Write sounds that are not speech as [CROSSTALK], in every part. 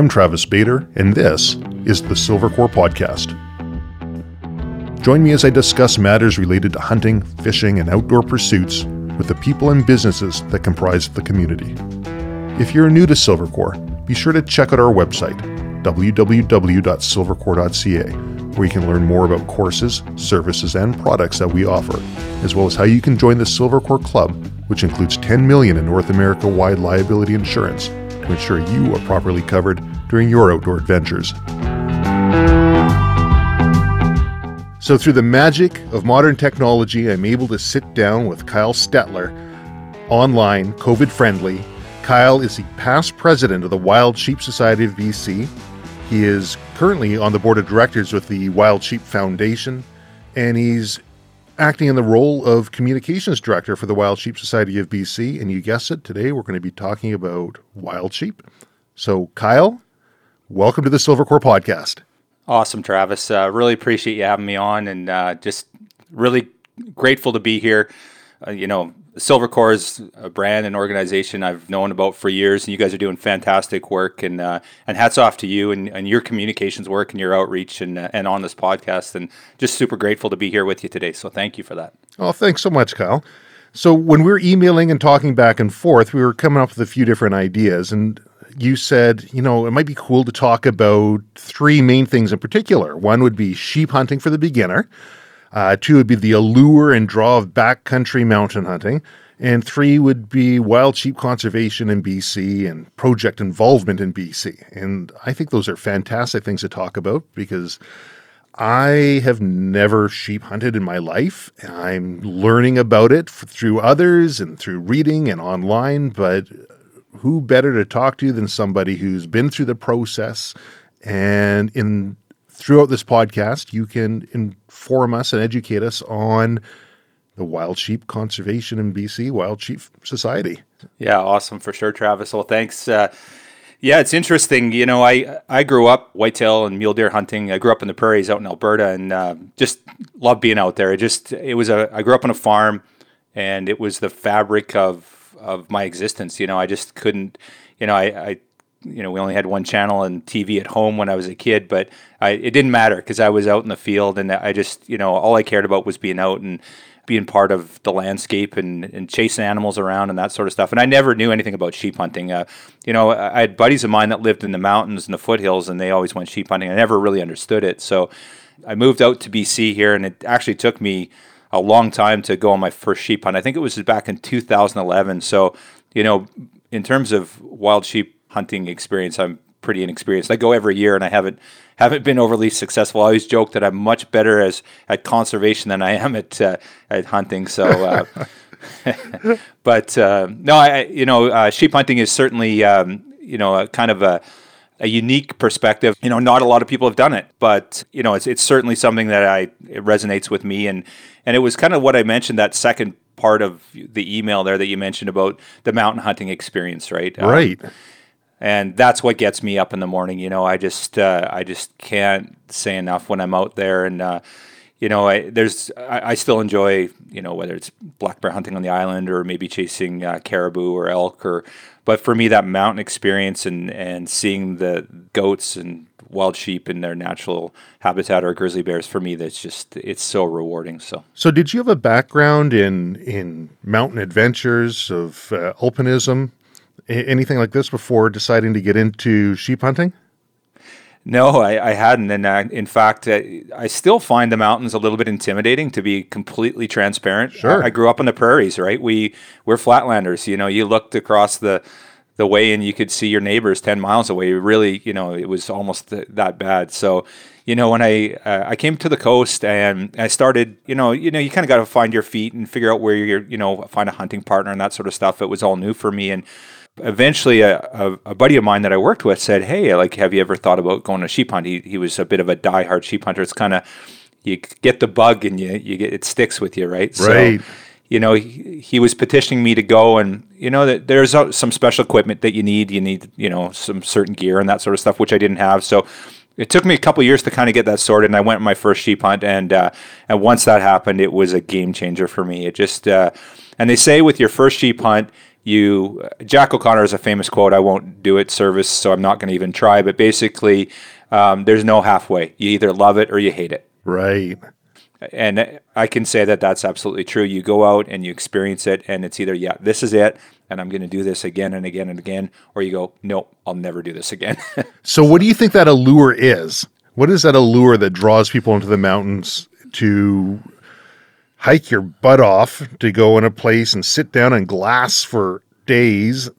I'm Travis Bader, and this is the Silvercore Podcast. Join me as I discuss matters related to hunting, fishing, and outdoor pursuits with the people and businesses that comprise the community. If you're new to Silvercore, be sure to check out our website, www.silvercore.ca, where you can learn more about courses, services, and products that we offer, as well as how you can join the Silvercore Club, which includes 10 million in North America wide liability insurance to ensure you are properly covered during your outdoor adventures. So, through the magic of modern technology, I'm able to sit down with Kyle Stelter online, COVID friendly. Kyle is the past president of the Wild Sheep Society of BC. He is currently on the board of directors with the Wild Sheep Foundation, and he's acting in the role of communications director for the Wild Sheep Society of BC. And you guessed it, today we're going to be talking about wild sheep. So, Kyle, welcome to the Silvercore podcast. Awesome, Travis. Uh, really appreciate you having me on, and uh, just really grateful to be here. Uh, you know, Silvercore is a brand and organization I've known about for years, and you guys are doing fantastic work. And uh, and hats off to you and, and your communications work and your outreach and uh, and on this podcast. And just super grateful to be here with you today. So thank you for that. Oh, thanks so much, Kyle. So when we were emailing and talking back and forth, we were coming up with a few different ideas, and you said, you know, it might be cool to talk about three main things in particular. One would be sheep hunting for the beginner. Uh, two would be the allure and draw of backcountry mountain hunting. And three would be wild sheep conservation in BC and project involvement in BC. And I think those are fantastic things to talk about because I have never sheep hunted in my life. I'm learning about it through others and through reading and online, but who better to talk to than somebody who's been through the process and in throughout this podcast you can inform us and educate us on the wild sheep conservation in BC Wild Sheep Society. Yeah, awesome for sure Travis. Well, thanks uh, yeah, it's interesting. You know, I I grew up whitetail and mule deer hunting. I grew up in the prairies out in Alberta, and uh, just love being out there. It just it was a. I grew up on a farm, and it was the fabric of of my existence. You know, I just couldn't, you know, I, I you know, we only had one channel and TV at home when I was a kid, but I, it didn't matter because I was out in the field and I just, you know, all I cared about was being out and being part of the landscape and, and chasing animals around and that sort of stuff. And I never knew anything about sheep hunting. Uh, you know, I had buddies of mine that lived in the mountains and the foothills and they always went sheep hunting. I never really understood it. So I moved out to BC here and it actually took me a long time to go on my first sheep hunt. I think it was back in 2011. So, you know, in terms of wild sheep hunting experience, I'm pretty inexperienced. I go every year and I haven't haven't been overly successful. I always joke that I'm much better as at conservation than I am at uh, at hunting. So, uh, [LAUGHS] but uh, no, I you know uh, sheep hunting is certainly um, you know a kind of a a unique perspective. You know, not a lot of people have done it, but you know, it's it's certainly something that I it resonates with me, and and it was kind of what I mentioned that second part of the email there that you mentioned about the mountain hunting experience, right? Right. Um, and that's what gets me up in the morning. You know, I just uh, I just can't say enough when I'm out there, and uh, you know, I, there's I, I, still enjoy you know whether it's black bear hunting on the island or maybe chasing uh, caribou or elk or but for me, that mountain experience and and seeing the goats and wild sheep in their natural habitat or grizzly bears for me that's just it's so rewarding so. So did you have a background in in mountain adventures of uh, alpinism? Anything like this before deciding to get into sheep hunting no, I, I hadn't, and uh, in fact, uh, I still find the mountains a little bit intimidating. To be completely transparent, sure. I, I, grew up in the prairies, right? We we're flatlanders. You know, you looked across the the way and you could see your neighbors ten miles away. Really, you know, it was almost th- that bad. So, you know, when I uh, I came to the coast and I started, you know, you know, you kind of got to find your feet and figure out where you're, you know, find a hunting partner and that sort of stuff. It was all new for me and eventually a, a, a, buddy of mine that I worked with said, Hey, like, have you ever thought about going to sheep hunt? He, he was a bit of a diehard sheep hunter. It's kind of, you get the bug and you, you get, it sticks with you, right? Right. So, you know, he, he was petitioning me to go and, you know, that there's some special equipment that you need. You need, you know, some certain gear and that sort of stuff, which I didn't have. So it took me a couple years to kind of get that sorted and I went on my first sheep hunt. And, uh, and once that happened, it was a game changer for me. It just, uh, and they say with your first sheep hunt, you Jack O'Connor has a famous quote. I won't do it service, so I'm not going to even try. But basically, um, there's no halfway. You either love it or you hate it. Right. And I can say that that's absolutely true. You go out and you experience it, and it's either yeah, this is it, and I'm going to do this again and again and again, or you go, no, I'll never do this again. [LAUGHS] so, what do you think that allure is? What is that allure that draws people into the mountains to hike your butt off to go in a place and sit down and glass for days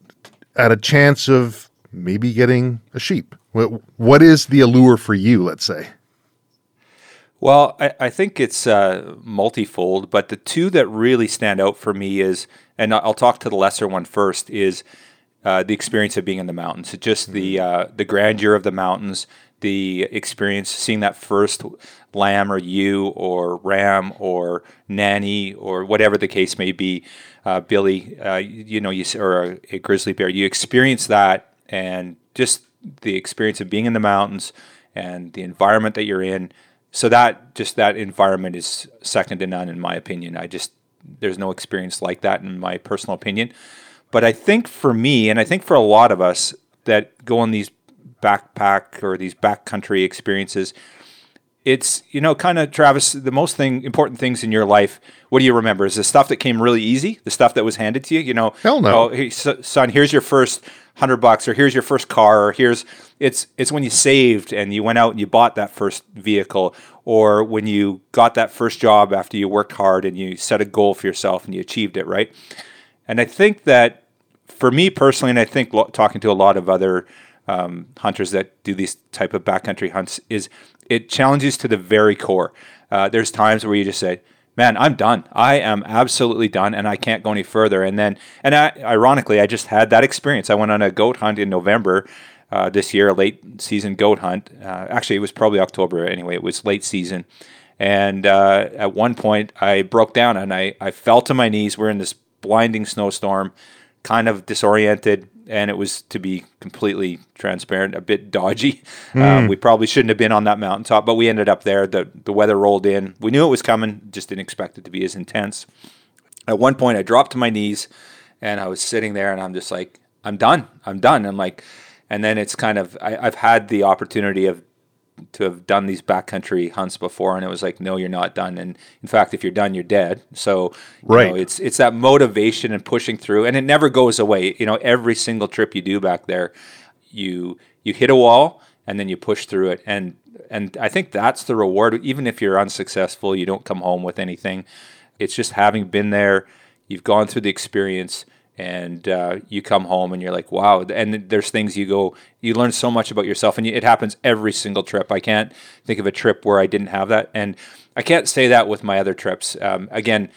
at a chance of maybe getting a sheep? What, what is the allure for you, let's say? Well, I, I think it's uh, multifold, but the two that really stand out for me is, and I'll talk to the lesser one first, is uh, the experience of being in the mountains. Just mm-hmm. the uh, the grandeur of the mountains, the experience seeing that first lamb or ewe or ram or nanny or whatever the case may be, uh, Billy, uh, you know, you or a, a grizzly bear. You experience that, and just the experience of being in the mountains and the environment that you're in so that just that environment is second to none in my opinion. I just there's no experience like that in my personal opinion. But I think for me, and I think for a lot of us that go on these backpack or these backcountry experiences, it's you know kind of Travis. The most thing important things in your life. What do you remember? Is the stuff that came really easy, the stuff that was handed to you. You know, hell no. Oh, hey, son, here's your first hundred bucks, or here's your first car, or here's it's it's when you saved and you went out and you bought that first vehicle, or when you got that first job after you worked hard and you set a goal for yourself and you achieved it, right? And I think that for me personally, and I think lo- talking to a lot of other um, hunters that do these type of backcountry hunts, is it challenges to the very core. Uh, there's times where you just say, man, I'm done. I am absolutely done, and I can't go any further. And then, and I, ironically, I just had that experience. I went on a goat hunt in November uh, this year, a late season goat hunt. Uh, actually, it was probably October anyway. It was late season. And uh, at one point, I broke down and I, I fell to my knees. We're in this blinding snowstorm, kind of disoriented. And it was, to be completely transparent, a bit dodgy. Mm. [LAUGHS] Um, we probably shouldn't have been on that mountaintop, but we ended up there. The, the weather rolled in. We knew it was coming, just didn't expect it to be as intense. At one point, I dropped to my knees and I was sitting there and I'm just like, I'm done. I'm done. I'm like, and then it's kind of I, have had the opportunity of to have done these backcountry hunts before, and it was like, no, you're not done. And in fact, if you're done, you're dead. So right, know, it's it's that motivation and pushing through, and it never goes away. You know, every single trip you do back there, you you hit a wall, and then you push through it, and and I think that's the reward. Even if you're unsuccessful, you don't come home with anything. It's just having been there, you've gone through the experience and uh, you come home and you're like, wow. And there's things you go, you learn so much about yourself, and it happens every single trip. I can't think of a trip where I didn't have that, and I can't say that with my other trips. Um, again,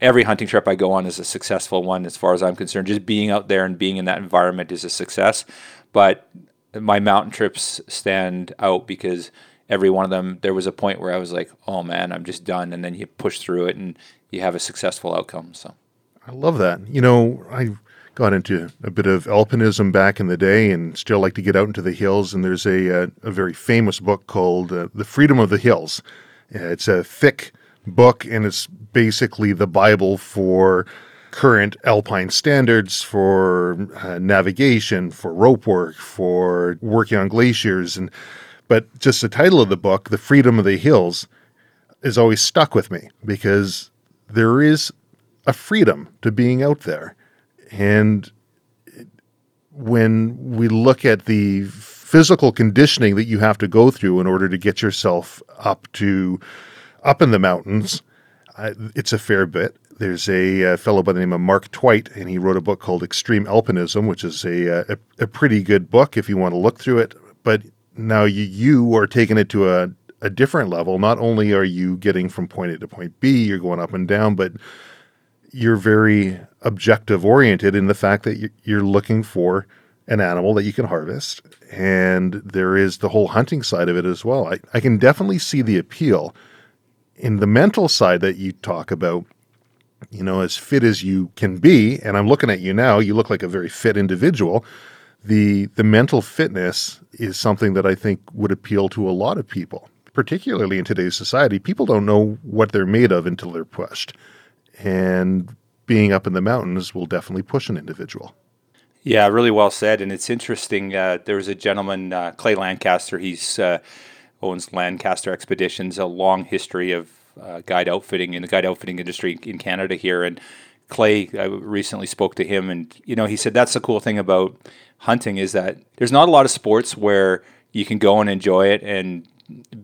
every hunting trip I go on is a successful one as far as I'm concerned. Just being out there and being in that environment is a success. But my mountain trips stand out because every one of them, there was a point where I was like, oh man, I'm just done. And then you push through it and you have a successful outcome. So. I love that. You know, I got into a bit of alpinism back in the day and still like to get out into the hills. And there's a, a, uh, a very famous book called uh, The Freedom of the Hills. it's a thick book and it's basically the Bible for current alpine standards for uh, navigation, for rope work, for working on glaciers. And but just the title of the book, The Freedom of the Hills, is always stuck with me because there is a freedom to being out there. And when we look at the physical conditioning that you have to go through in order to get yourself up to up in the mountains, uh, it's a fair bit. There's a, a, fellow by the name of Mark Twight, and he wrote a book called Extreme Alpinism, which is a, a, a pretty good book if you want to look through it. But now you, you are taking it to a, a different level. Not only are you getting from point A to point B, you're going up and down, but you're very objective oriented in the fact that you're looking for an animal that you can harvest. And there is the whole hunting side of it as well. I, I can definitely see the appeal in the mental side that you talk about, you know, as fit as you can be. And I'm looking at you now, you look like a very fit individual. The, the mental fitness is something that I think would appeal to a lot of people, particularly in today's society. People don't know what they're made of until they're pushed. And being up in the mountains will definitely push an individual. Yeah, really well said. And it's interesting. Uh, there was a gentleman, uh, Clay Lancaster. He's uh, owns Lancaster Expeditions, a long history of uh, guide outfitting in the guide outfitting industry in Canada here. And Clay, I recently spoke to him, and you know, he said that's the cool thing about hunting is that there's not a lot of sports where you can go and enjoy it and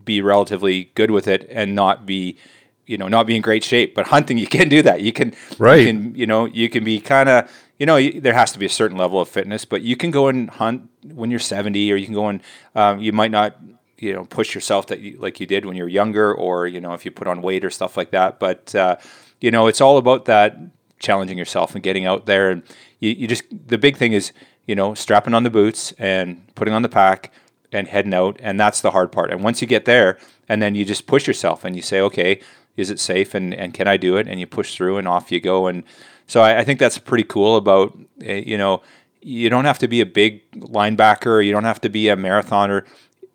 be relatively good with it and not be you know not be in great shape but hunting you can do that you can right you, can, you know you can be kind of you know there has to be a certain level of fitness but you can go and hunt when you're 70 or you can go and um, you might not you know push yourself that you, like you did when you're younger or you know if you put on weight or stuff like that but uh, you know it's all about that challenging yourself and getting out there and you, you just the big thing is you know strapping on the boots and putting on the pack and heading out. And that's the hard part. And once you get there, and then you just push yourself and you say, okay, is it safe and, and can I do it? And you push through and off you go. And so I, I think that's pretty cool about, uh, you know, you don't have to be a big linebacker, you don't have to be a marathoner.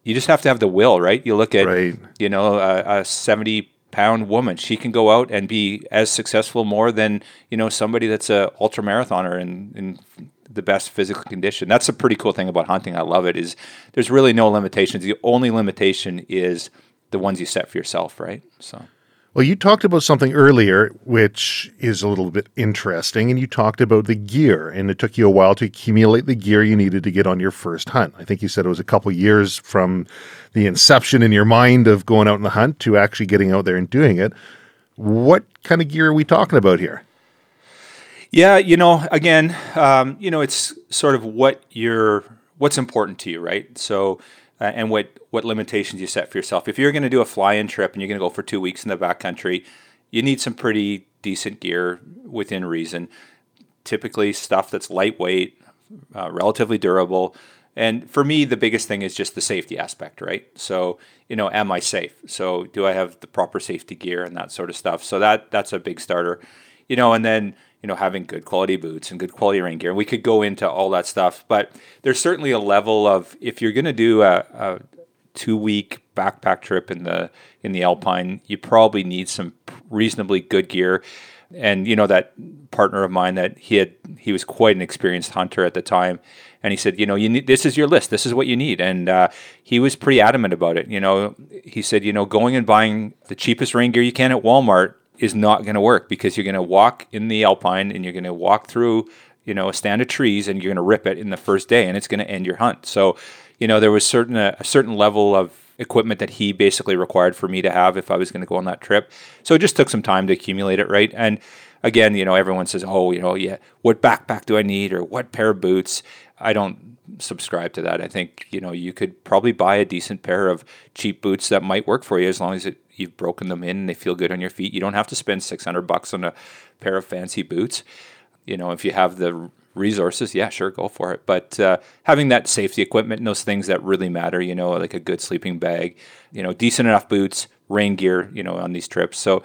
You just have to have the will, right? You look at, right. you know, a, a 70 pound woman. She can go out and be as successful more than, you know, somebody that's a ultra marathoner and, and the best physical condition. That's a pretty cool thing about hunting. I love it. Is there's really no limitations. The only limitation is the ones you set for yourself, right? So. Well, you talked about something earlier, which is a little bit interesting, and you talked about the gear, and it took you a while to accumulate the gear you needed to get on your first hunt. I think you said it was a couple years from the inception in your mind of going out on the hunt to actually getting out there and doing it. What kind of gear are we talking about here? Yeah, you know, again, um, you know, it's sort of what you're, what's important to you, right? So, and what what limitations you set for yourself. If you're going to do a fly-in trip and you're going to go for two weeks in the backcountry, you need some pretty decent gear within reason. Typically, stuff that's lightweight, uh, relatively durable. And for me, the biggest thing is just the safety aspect, right? So, you know, am I safe? So, do I have the proper safety gear and that sort of stuff? So that that's a big starter, you know. And then you know, having good quality boots and good quality rain gear. And we could go into all that stuff, but there's certainly a level of if you're going to do a, a two week backpack trip in the in the Alpine, you probably need some reasonably good gear. And you know that partner of mine that he had he was quite an experienced hunter at the time, and he said, you know, you need this is your list. This is what you need, and uh, he was pretty adamant about it. You know, he said, you know, going and buying the cheapest rain gear you can at Walmart is not going to work because you're going to walk in the alpine and you're going to walk through you know a stand of trees and you're going to rip it in the first day and it's going to end your hunt. So you know there was certain a, a certain level of equipment that he basically required for me to have if I was going to go on that trip. So it just took some time to accumulate it right? And again you know everyone says oh you know yeah what backpack do I need or what pair of boots? I don't subscribe to that I think you know you could probably buy a decent pair of cheap boots that might work for you as long as it you've broken them in and they feel good on your feet. You don't have to spend 600 bucks on a pair of fancy boots. You know, if you have the resources, yeah, sure, go for it. But uh, having that safety equipment and those things that really matter, you know, like a good sleeping bag, you know, decent enough boots, rain gear, you know, on these trips. So,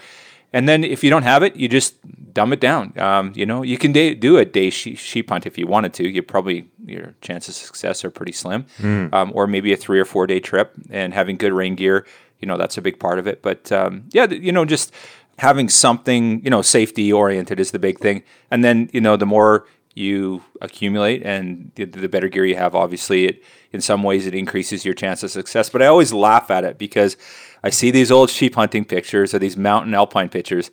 and then if you don't have it, you just dumb it down. Um, you know, you can day, do a day sheep hunt if you wanted to. You probably your chances of success are pretty slim. Mm. Um, or maybe a three or four day trip and having good rain gear, you know that's a big part of it. But um, yeah, you know, just having something you know safety oriented is the big thing, and then you know the more you accumulate and the, the, better gear you have obviously it in some ways it increases your chance of success but i always laugh at it because i see these old sheep hunting pictures or these mountain alpine pictures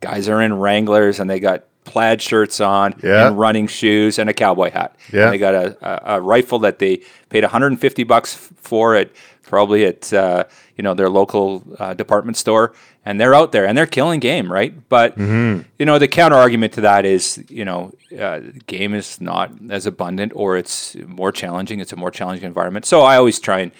guys are in wranglers and they got plaid shirts on yeah. and running shoes and a cowboy hat yeah. and they got a, a, a rifle that they paid 150 bucks for at probably at uh, you know their local uh, department store, and they're out there and they're killing game, right? But mm-hmm. you know the counter argument to that is you know uh, game is not as abundant or it's more challenging. It's a more challenging environment. So I always try and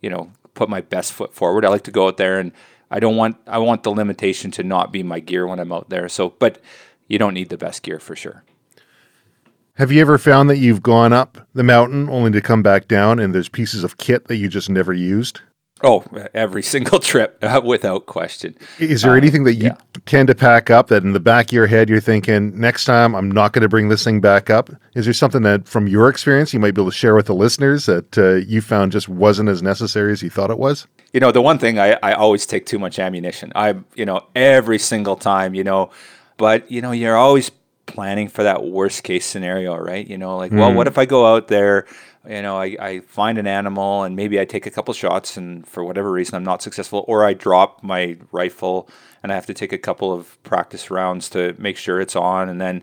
you know put my best foot forward. I like to go out there and I don't want I want the limitation to not be my gear when I'm out there. So, but you don't need the best gear for sure. Have you ever found that you've gone up the mountain only to come back down and there's pieces of kit that you just never used? Oh, every [LAUGHS] single trip, uh, without question. Is there um, anything that you yeah. tend to pack up that in the back of your head you're thinking, next time I'm not going to bring this thing back up? Is there something that, from your experience, you might be able to share with the listeners that uh, you found just wasn't as necessary as you thought it was? You know, the one thing I, I always take too much ammunition. I, you know, every single time, you know, but, you know, you're always planning for that worst case scenario, right? You know, like, well, hmm. what if I go out there, you know, I, I find an animal and maybe I take a couple shots and for whatever reason I'm not successful, or I drop my rifle and I have to take a couple of practice rounds to make sure it's on, and then.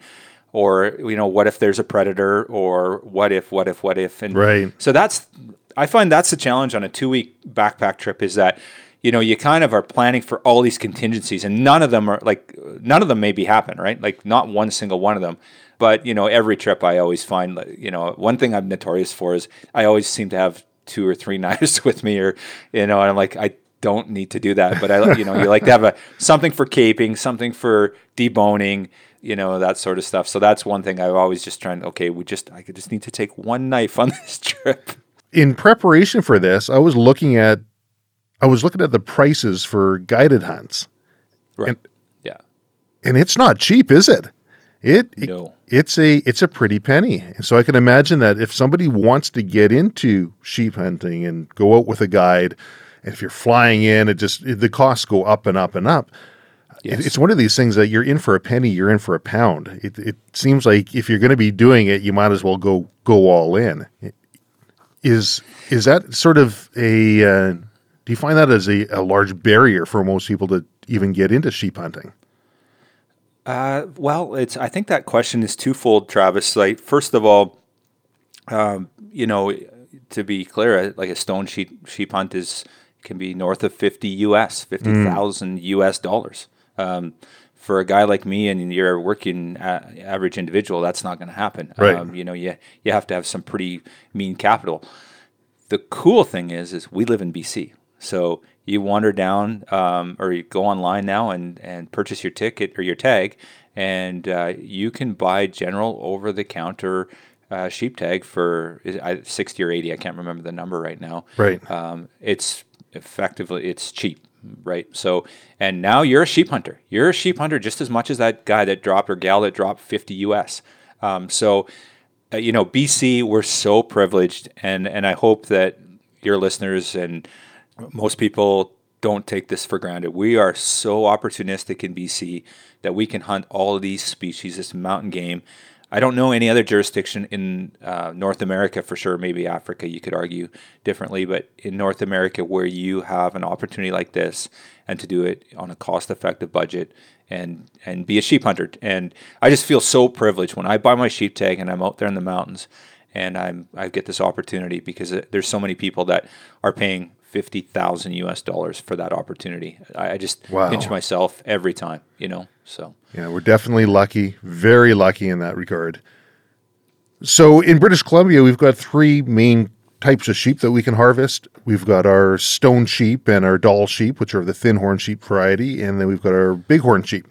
Or you know, what if there's a predator? Or what if, what if, what if? And Right. so that's I find that's the challenge on a two week backpack trip is that you know you kind of are planning for all these contingencies and none of them are like none of them maybe happen right? Like not one single one of them. But you know every trip I always find you know one thing I'm notorious for is I always seem to have two or three [LAUGHS] knives with me or you know and I'm like I don't need to do that. But I you know you like to have a [LAUGHS] something for caping something for deboning you know that sort of stuff. So that's one thing I've always just trying okay we just I could just need to take one knife on [LAUGHS] this trip. In preparation for this, I was looking at I was looking at the prices for guided hunts. right And- yeah And it's not cheap, is it? It, it- No. it's a it's a pretty penny. So I can imagine that if somebody wants to get into sheep hunting and go out with a guide, and if you're flying in, it just the costs go up and up and up. It- Yes. It's one of these things that you're in for a penny, you're in for a pound. It, it seems like if you're going to be doing it, you might as well go go all in. Is is that sort of a? Uh, do you find that as a, a large barrier for most people to even get into sheep hunting? Uh, well, it's. I think that question is twofold, Travis. Like, first of all, um, you know, to be clear, like a stone sheep sheep hunt is can be north of fifty US, fifty thousand US dollars. Um, for a guy like me and you're a working average individual, that's not going to happen. Right. Um, you know, you you have to have some pretty mean capital. The cool thing is, is we live in BC, so you wander down um, or you go online now and and purchase your ticket or your tag, and uh, you can buy general over the counter uh, sheep tag for is it- sixty or eighty. I can't remember the number right now. Right. Um, it's effectively it's cheap, right? So and now you're a sheep hunter. You're a sheep hunter just as much as that guy that dropped or gal that dropped fifty US. Um, so uh, you know, BC, we're so privileged, and and I hope that your listeners and most people don't take this for granted. We are so opportunistic in BC that we can hunt all of these species, this mountain game. I don't know any other jurisdiction in uh, North America for sure. Maybe Africa, you could argue differently, but in North America, where you have an opportunity like this and to do it on a cost-effective budget and and be a sheep hunter. And I just feel so privileged when I buy my sheep tag and I'm out there in the mountains and I'm I get this opportunity because there's so many people that are paying fifty thousand US dollars for that opportunity. I, I just Wow. pinch myself every time, you know. So Yeah, we're definitely lucky, very lucky in that regard. So in British Columbia, we've got three main types of sheep that we can harvest. We've got our stone sheep and our Dall sheep, which are the thin horn sheep variety, and then we've got our bighorn sheep.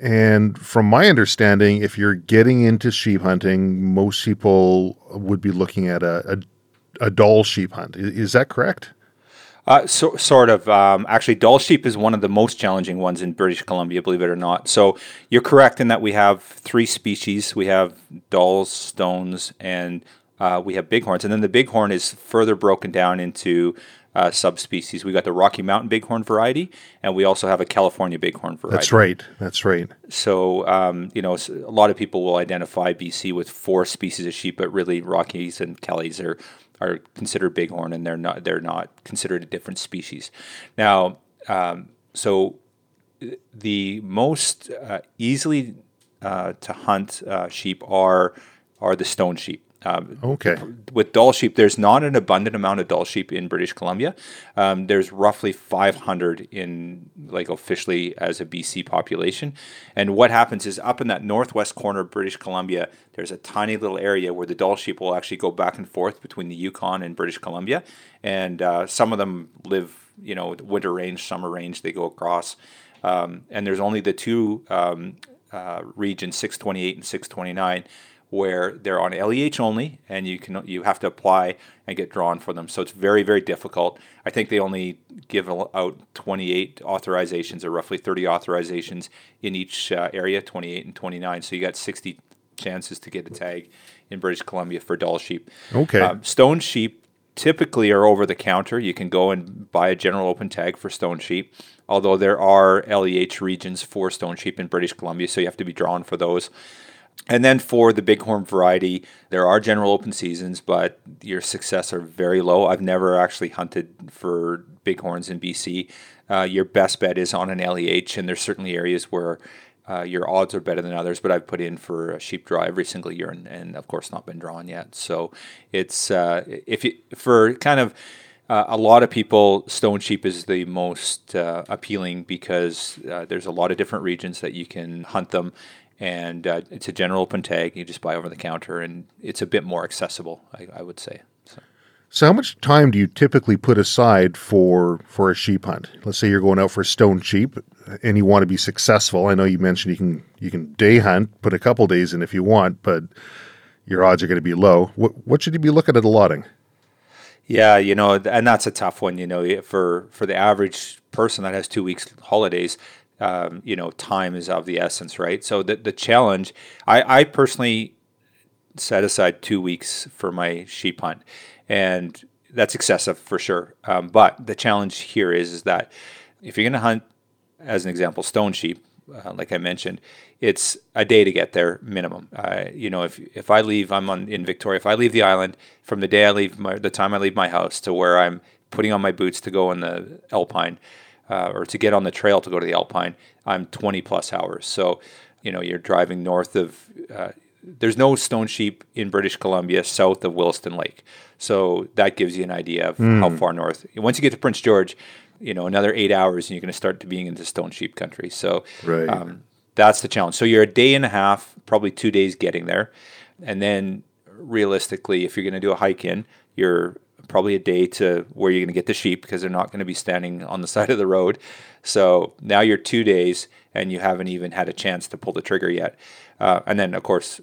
And from my understanding, if you're getting into sheep hunting, most people would be looking at a, a, a Dall sheep hunt. I- Is that correct? Uh, so, sort of. Um, actually, Dall sheep is one of the most challenging ones in British Columbia, believe it or not. So, you're correct in that we have three species. We have Dalls, stones, and uh, we have bighorns. And then the bighorn is further broken down into uh, subspecies. We got the Rocky Mountain bighorn variety, and we also have a California bighorn variety. That's right. That's right. So, um, you know, a lot of people will identify BC with four species of sheep, but really Rockies and Kellys are are considered bighorn, and they're not they're not considered a different species. Now, um, so the most uh, easily uh, to hunt uh, sheep are are the stone sheep. Um, Okay. with Dall sheep, there's not an abundant amount of Dall sheep in British Columbia. Um, there's roughly 500 in like officially as a BC population. And what happens is up in that northwest corner of British Columbia, there's a tiny little area where the Dall sheep will actually go back and forth between the Yukon and British Columbia. And uh, some of them live, you know, winter range, summer range. They go across. Um, and there's only the two um, uh, regions, 628 and 629 where they're on LEH only, and you can you have to apply and get drawn for them. So it's very very difficult. I think they only give out 28 authorizations or roughly 30 authorizations in each uh, area, 28 and 29. So you got 60 chances to get a tag in British Columbia for Dall sheep. Okay. Um, stone sheep typically are over the counter. You can go and buy a general open tag for stone sheep. Although there are LEH regions for stone sheep in British Columbia, so you have to be drawn for those. And then for the bighorn variety, there are general open seasons, but your success are very low. I've never actually hunted for bighorns in BC. Uh, your best bet is on an LEH, and there's certainly areas where uh, your odds are better than others. But I've put in for a sheep draw every single year, and, and of course not been drawn yet. So it's uh, if you for kind of uh, a lot of people, stone sheep is the most uh, appealing because uh, there's a lot of different regions that you can hunt them, and uh, it's a general open tag. You just buy over the counter, and it's a bit more accessible, I, I would say. So. so. how much time do you typically put aside for for a sheep hunt? Let's say you're going out for stone sheep, and you want to be successful. I know you mentioned you can you can day hunt, put a couple days in if you want, but your odds are going to be low. What what should you be looking at allotting? Yeah, you know, and that's a tough one. You know, for for the average person that has two weeks holidays, um, you know, time is of the essence, right? So the the challenge, I I personally set aside two weeks for my sheep hunt, and that's excessive for sure. Um, but the challenge here is is that if you're going to hunt, as an example, stone sheep, uh, like I mentioned, it's a day to get there minimum. Uh, you know, if if I leave, I'm on in Victoria. If I leave the island from the day I leave my the time I leave my house to where I'm putting on my boots to go on the Alpine uh, or to get on the trail to go to the Alpine, I'm 20 plus hours. So, you know, you're driving north of. Uh, there's no stone sheep in British Columbia south of Williston Lake, so that gives you an idea of mm. how far north. Once you get to Prince George, you know another eight hours and you're going to start to being into stone sheep country so right. um, that's the challenge so you're a day and a half probably two days getting there and then realistically if you're going to do a hike in you're probably a day to where you're going to get the sheep because they're not going to be standing on the [LAUGHS] side of the road so now you're two days and you haven't even had a chance to pull the trigger yet uh, and then of course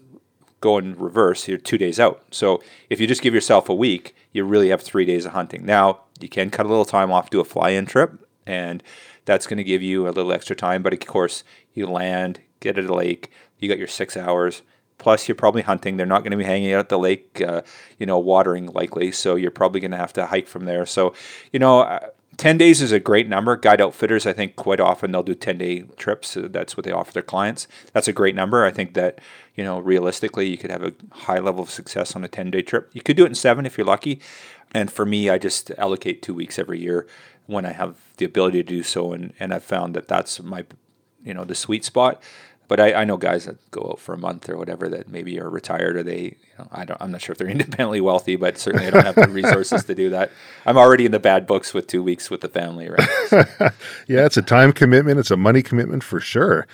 go in reverse you're two days out so if you just give yourself a week you really have three days of hunting now you can cut a little time off, do a fly-in trip, and that's going to give you a little extra time. But of course, you land, get at a lake, you got your six hours. Plus, you're probably hunting. They're not going to be hanging out at the lake, uh, you know, watering likely. So you're probably going to have to hike from there. So, you know, uh, 10 days is a great number. Guide outfitters, I think quite often they'll do 10 day trips. That's what they offer their clients. That's a great number. I think that, you know, realistically, you could have a high level of success on a 10 day trip. You could do it in seven if you're lucky. And for me, I just allocate two weeks every year when I have the ability to do so, and and I've found that that's my, you know, the sweet spot. But I, I know guys that go out for a month or whatever that maybe are retired or they, you know, I don't, I'm not sure if they're [LAUGHS] independently wealthy, but certainly I don't have the resources to do that. [LAUGHS] I'm already in the bad books with two weeks with the family, right? [LAUGHS] So. yeah, it's a time commitment. It's a money commitment for sure.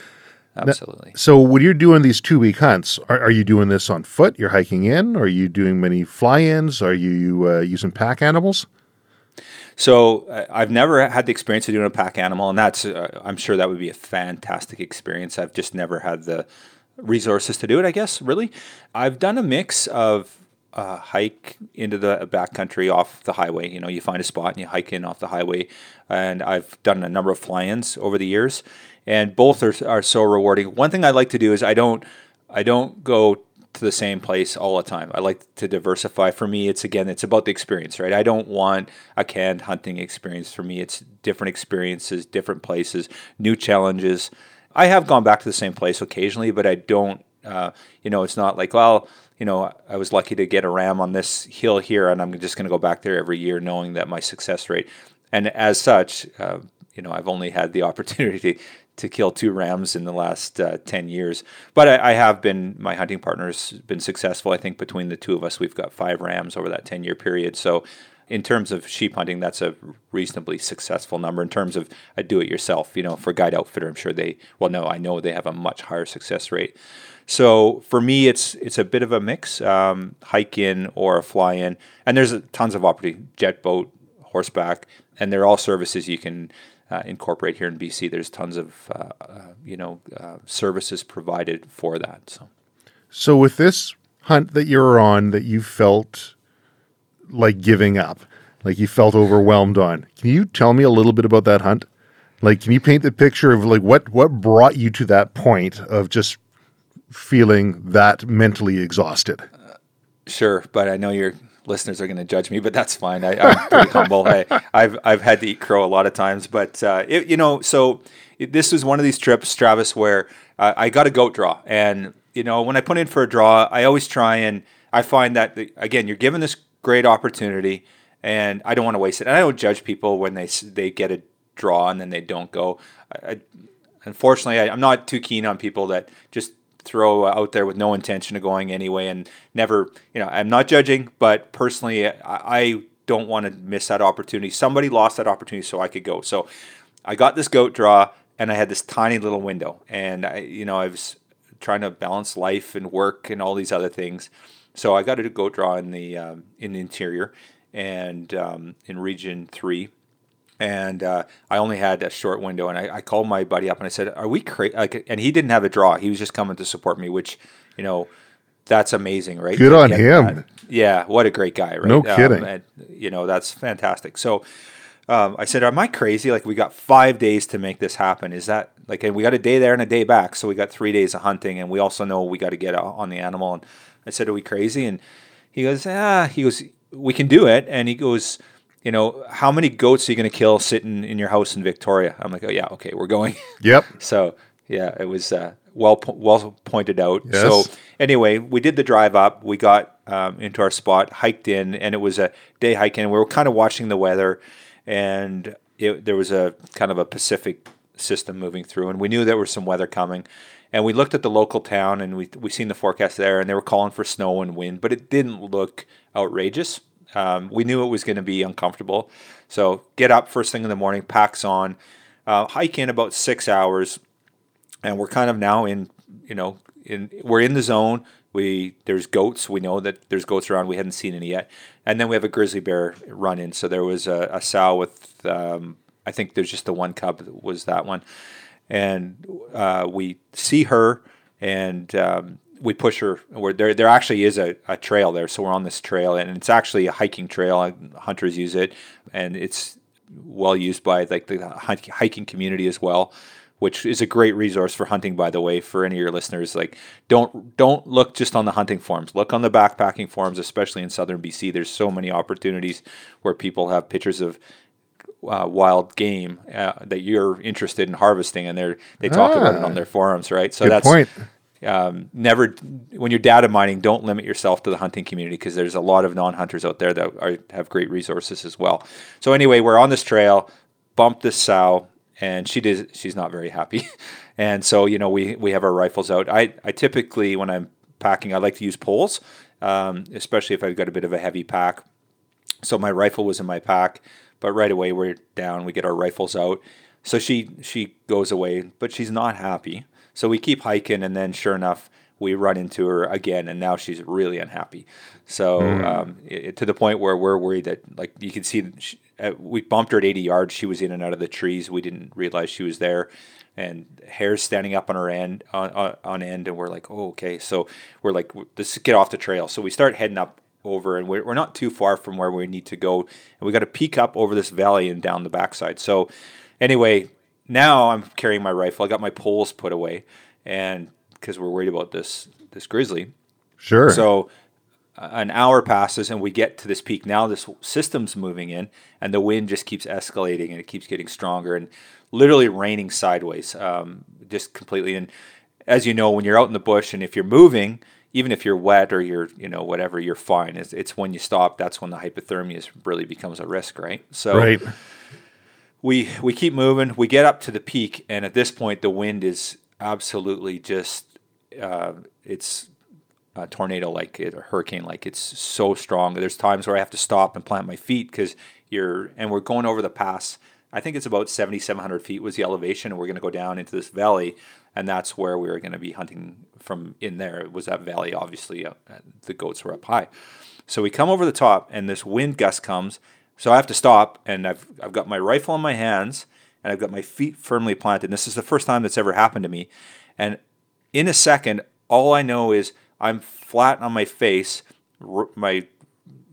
Absolutely. Now, so when you're doing these two week hunts, are, are, you doing this on foot? You're hiking in? Are you doing many fly ins? Are you uh, using pack animals? So uh, I've never had the experience of doing a pack animal, and that's uh, I'm sure that would be a fantastic experience. I've just never had the resources to do it. I guess really, I've done a mix of uh, hike into the backcountry off the highway. You know, you find a spot and you hike in off the highway, and I've done a number of fly-ins over the years and both are, are so rewarding. One thing I like to do is I don't I don't go to the same place all the time. I like to diversify. For me, it's again, it's about the experience, right? I don't want a canned hunting experience. For me, it's different experiences, different places, new challenges. I have gone back to the same place occasionally, but I don't. Uh, you know, it's not like well, you know, I was lucky to get a ram on this hill here, and I'm just going to go back there every year, knowing that my success rate. And as such, uh, you know, I've only had the [LAUGHS] opportunity to kill two rams in the last uh, 10 years. But I, I, have been, my hunting partner's been successful. I think between the two of us, we've got five rams over that 10 year period. So, in terms of sheep hunting, that's a reasonably successful number. In terms of a do it yourself, you know, for guide outfitter, I'm sure they, well, no, I know they have a much higher success rate. So for me, it's it's a bit of a mix, um, hike in or a fly in, and there's tons of opportunity, jet boat, horseback, and they're all services you can uh, incorporate here in BC. There's tons of uh, uh, you know uh, services provided for that. So, so with this hunt that you're on, that you felt like giving up, like you felt overwhelmed on, can you tell me a little bit about that hunt? Like, can you paint the picture of like what what brought you to that point of just feeling that mentally exhausted? sure, but I know you're listeners are going to judge me, but that's fine. I, am pretty [LAUGHS] humble. I, have I've had to eat crow a lot of times, but uh, it, you know, so it, this was one of these trips, Travis, where uh, I got a goat draw, and you know, when I put in for a draw, I always try and I find that the, again, you're given this great opportunity, and I don't want to waste it. And I don't judge people when they they get a draw and then they don't go. I, I, unfortunately, I, I'm not too keen on people that just throw out there with no intention of going anyway and never. You know, I'm not judging, but personally, I, I don't want to miss that opportunity. Somebody lost that opportunity, so I could go. So I got this goat draw, and I had this tiny little window, and I, you know, I was trying to balance life and work and all these other things. So I got a goat draw in the um, in the interior and um, in region three, and uh, I only had a short window. And I, I, called my buddy up and I said, "Are we crazy?" Like, and he didn't have a draw; he was just coming to support me, which you know. That's amazing, right? Good on him. That. Yeah, what a great guy, right? No kidding. Um, and, you know, that's fantastic. So, um, I said, "Am I crazy? Like we got five days to make this happen. Is that like? And we got a day there and a day back, so we got three days of hunting, and we also know we got to get on the animal." And I said, "Are we crazy?" And he goes, "Ah." He goes, "We can do it." And he goes, "You know, how many goats are you going to kill sitting in your house in Victoria?" I'm like, "Oh yeah, okay, we're going." [LAUGHS] Yep. so yeah, it was uh, well well pointed out. Yes. So anyway, we did the drive up. We got um, into our spot, hiked in, and it was a day hiking. And we were kind of watching the weather and it, there was a kind of a Pacific system moving through, and we knew there was some weather coming. And we looked at the local town, and we we seen the forecast there, and they were calling for snow and wind, but it didn't look outrageous. Um, we knew it was going to be uncomfortable, so get up first thing in the morning, packs on, uh, hike in about six hours, and we're kind of now in you know in we're in the zone. We there's goats. We know that there's goats around. We hadn't seen any yet, and then we have a grizzly bear run in. So there was a, a sow with um, I think there's just the one cub was that one, and uh, we see her and um, we push her. Where there there actually is a, a trail there, so we're on this trail, and it's actually a hiking trail. Hunters use it, and it's well used by like the hiking community as well which is a great resource for hunting by the way for any of your listeners like don't don't look just on the hunting forums look on the backpacking forums especially in southern bc there's so many opportunities where people have pictures of uh, wild game uh, that you're interested in harvesting and they they talk ah, about it on ah. their forums right so that's point um, never when you're data mining don't limit yourself to the hunting community because there's a lot of non-hunters out there that are, have great resources as well so anyway we're on this trail bump this sow and she did. She's not very happy, [LAUGHS] and so you know we we have our rifles out. I I typically when I'm packing, I like to use poles, um, especially if I've got a bit of a heavy pack. So my rifle was in my pack, but right away we're down. We get our rifles out. So she she goes away, but she's not happy. So we keep hiking, and then sure enough, we run into her again, and now she's really unhappy. So mm. um, it, to the point where we're worried that like you can see she, uh, we bumped her at 80 yards. She was in and out of the trees. We didn't realize she was there, and hair's standing up on her end on, on, on end, and we're like, oh okay. So we're like, let's get off the trail. So we start heading up over, and we're, we're not too far from where we need to go, and we got to peek up over this valley and down the backside. So anyway, now I'm carrying my rifle. I got my poles put away, and because we're worried about this this grizzly. Sure. So an hour passes and we get to this peak. Now this system's moving in, and the wind just keeps escalating and it keeps getting stronger and literally raining sideways, um, just completely. And as you know, when you're out in the bush and if you're moving, even if you're wet or you're you know whatever, you're fine. It's, it's when you stop that's when the hypothermia really becomes a risk, right? So right. We we keep moving. We get up to the peak, and at this point, the wind is absolutely just. Uh, it's uh, tornado like it, a hurricane like it's so strong there's times where i have to stop and plant my feet because you're and we're going over the pass i think it's about 7700 feet was the elevation and we're going to go down into this valley and that's where we were going to be hunting from in there it was that valley obviously uh, the goats were up high so we come over the top and this wind gust comes so i have to stop and i've, I've got my rifle in my hands and i've got my feet firmly planted this is the first time that's ever happened to me and in a second all i know is I'm flat on my face, my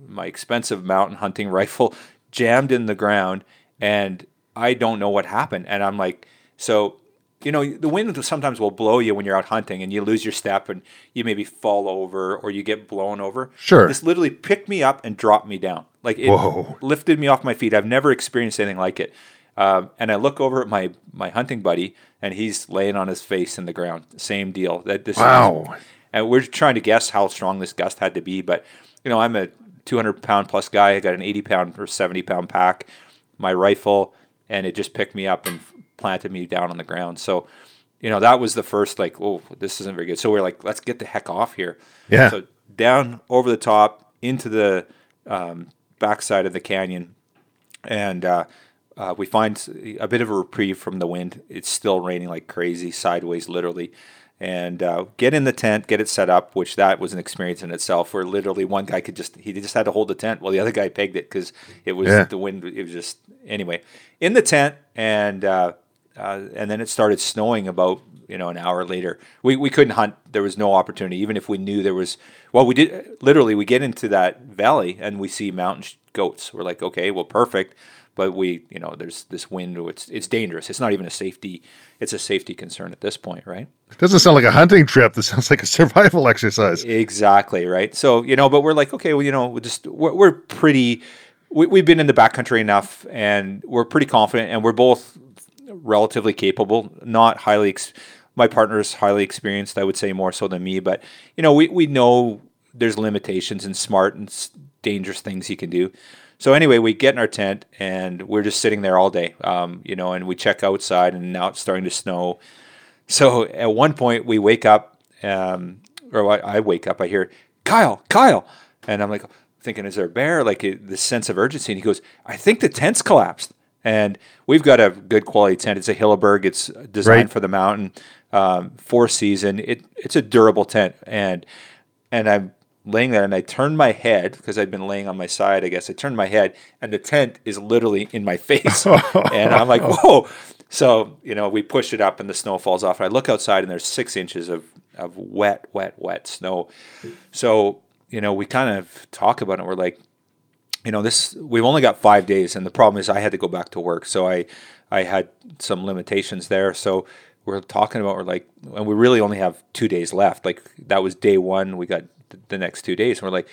my expensive mountain hunting [LAUGHS] rifle jammed in the ground, and I don't know what happened. And I'm like, so you know, the wind sometimes will blow you when you're out hunting and you lose your step and you maybe fall over or you get blown over. Sure. This literally picked me up and dropped me down. Like it Whoa. lifted me off my feet. I've never experienced anything like it. Um, and I look over at my my hunting buddy, and he's laying on his face in the ground. Same deal. That this wow. Is, and we're trying to guess how strong this gust had to be, but you know, I'm a 200 pound plus guy. I got an 80 pound or 70 pound pack, my rifle, and it just picked me up and planted me down on the ground. So, you know, that was the first like, oh, this isn't very good. So we're like, let's get the heck off here. Yeah. So down over the top into the um, backside of the canyon, and uh, uh, we find a bit of a reprieve from the wind. It's still raining like crazy, sideways, literally. And uh, get in the tent, get it set up, which that was an experience in itself. Where literally one guy could just he just had to hold the tent while the other guy pegged it because it was Yeah. the wind. It was just anyway in the tent, and uh, and then it started snowing about you know an hour later. We we couldn't hunt. There was no opportunity, even if we knew there was. Well, we did literally. We get into that valley and we see mountain goats. We're like, okay, well, perfect. But we, you know, there's this wind. It's it's dangerous. It's not even a safety. It's a safety concern at this point, right? It doesn't sound like a hunting trip. This sounds like a survival [LAUGHS] exercise. Exactly right. So you know, but we're like, okay, well, you know, we just we're, we're pretty. We, we've been in the backcountry enough, and we're pretty confident, and we're both relatively capable. Not highly. Ex- my is highly experienced, I would say, more so than me. But you know, we we know there's limitations and smart and dangerous things he can do. So anyway, we get in our tent and we're just sitting there all day, um, you know, and we check outside, and now it's starting to snow. So at one point we wake up, um, or I I wake up, I hear Kyle, Kyle, and I'm like thinking, is there a bear? Like this sense of urgency, and he goes, I think the tent's collapsed, and we've got a good quality tent. It's a Hilleberg. It's designed Right. for the mountain, um, four season. It it's a durable tent, and and I'm laying there, and I turn my head because I'd been laying on my side. I guess I turned my head, and the tent is literally in my [LAUGHS] face, and I'm like, [LAUGHS] whoa. So you know, we push it up, and the snow falls off. And I look outside, and there's six inches of of wet, wet, wet snow. So you know, we kind of talk about it. We're like, you know, this we've only got five days, and the problem is I had to go back to work, so I I had some limitations there. So we're talking about we're like, and we really only have two days left. Like that was day one. We got the next two days, and we're like,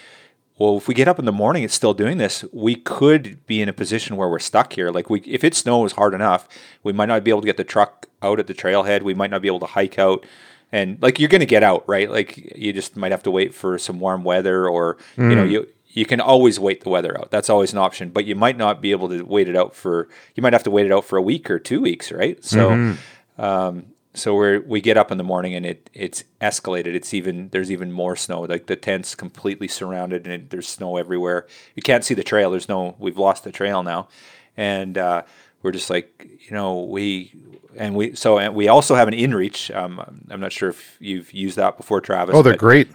well, if we get up in the morning, it's still doing this. We could be in a position where we're stuck here. Like we, if it snows hard enough, we might not be able to get the truck out at the trailhead. We might not be able to hike out. And like you're going to get out, right? Like you just might have to wait for some warm weather, or you know, mm. you you can always wait the weather out. That's always an option, but you might not be able to wait it out for. You might have to wait it out for a week or two weeks, right? So, um, so we we get up in the morning and it it's escalated. It's even there's even more snow. Like the tent's completely surrounded and it, there's snow everywhere. You can't see the trail. There's no. We've lost the trail now, and uh, we're just like you know we and we so and we also have an inReach. Um, I'm not sure if you've used that before, Travis. Oh, they're great.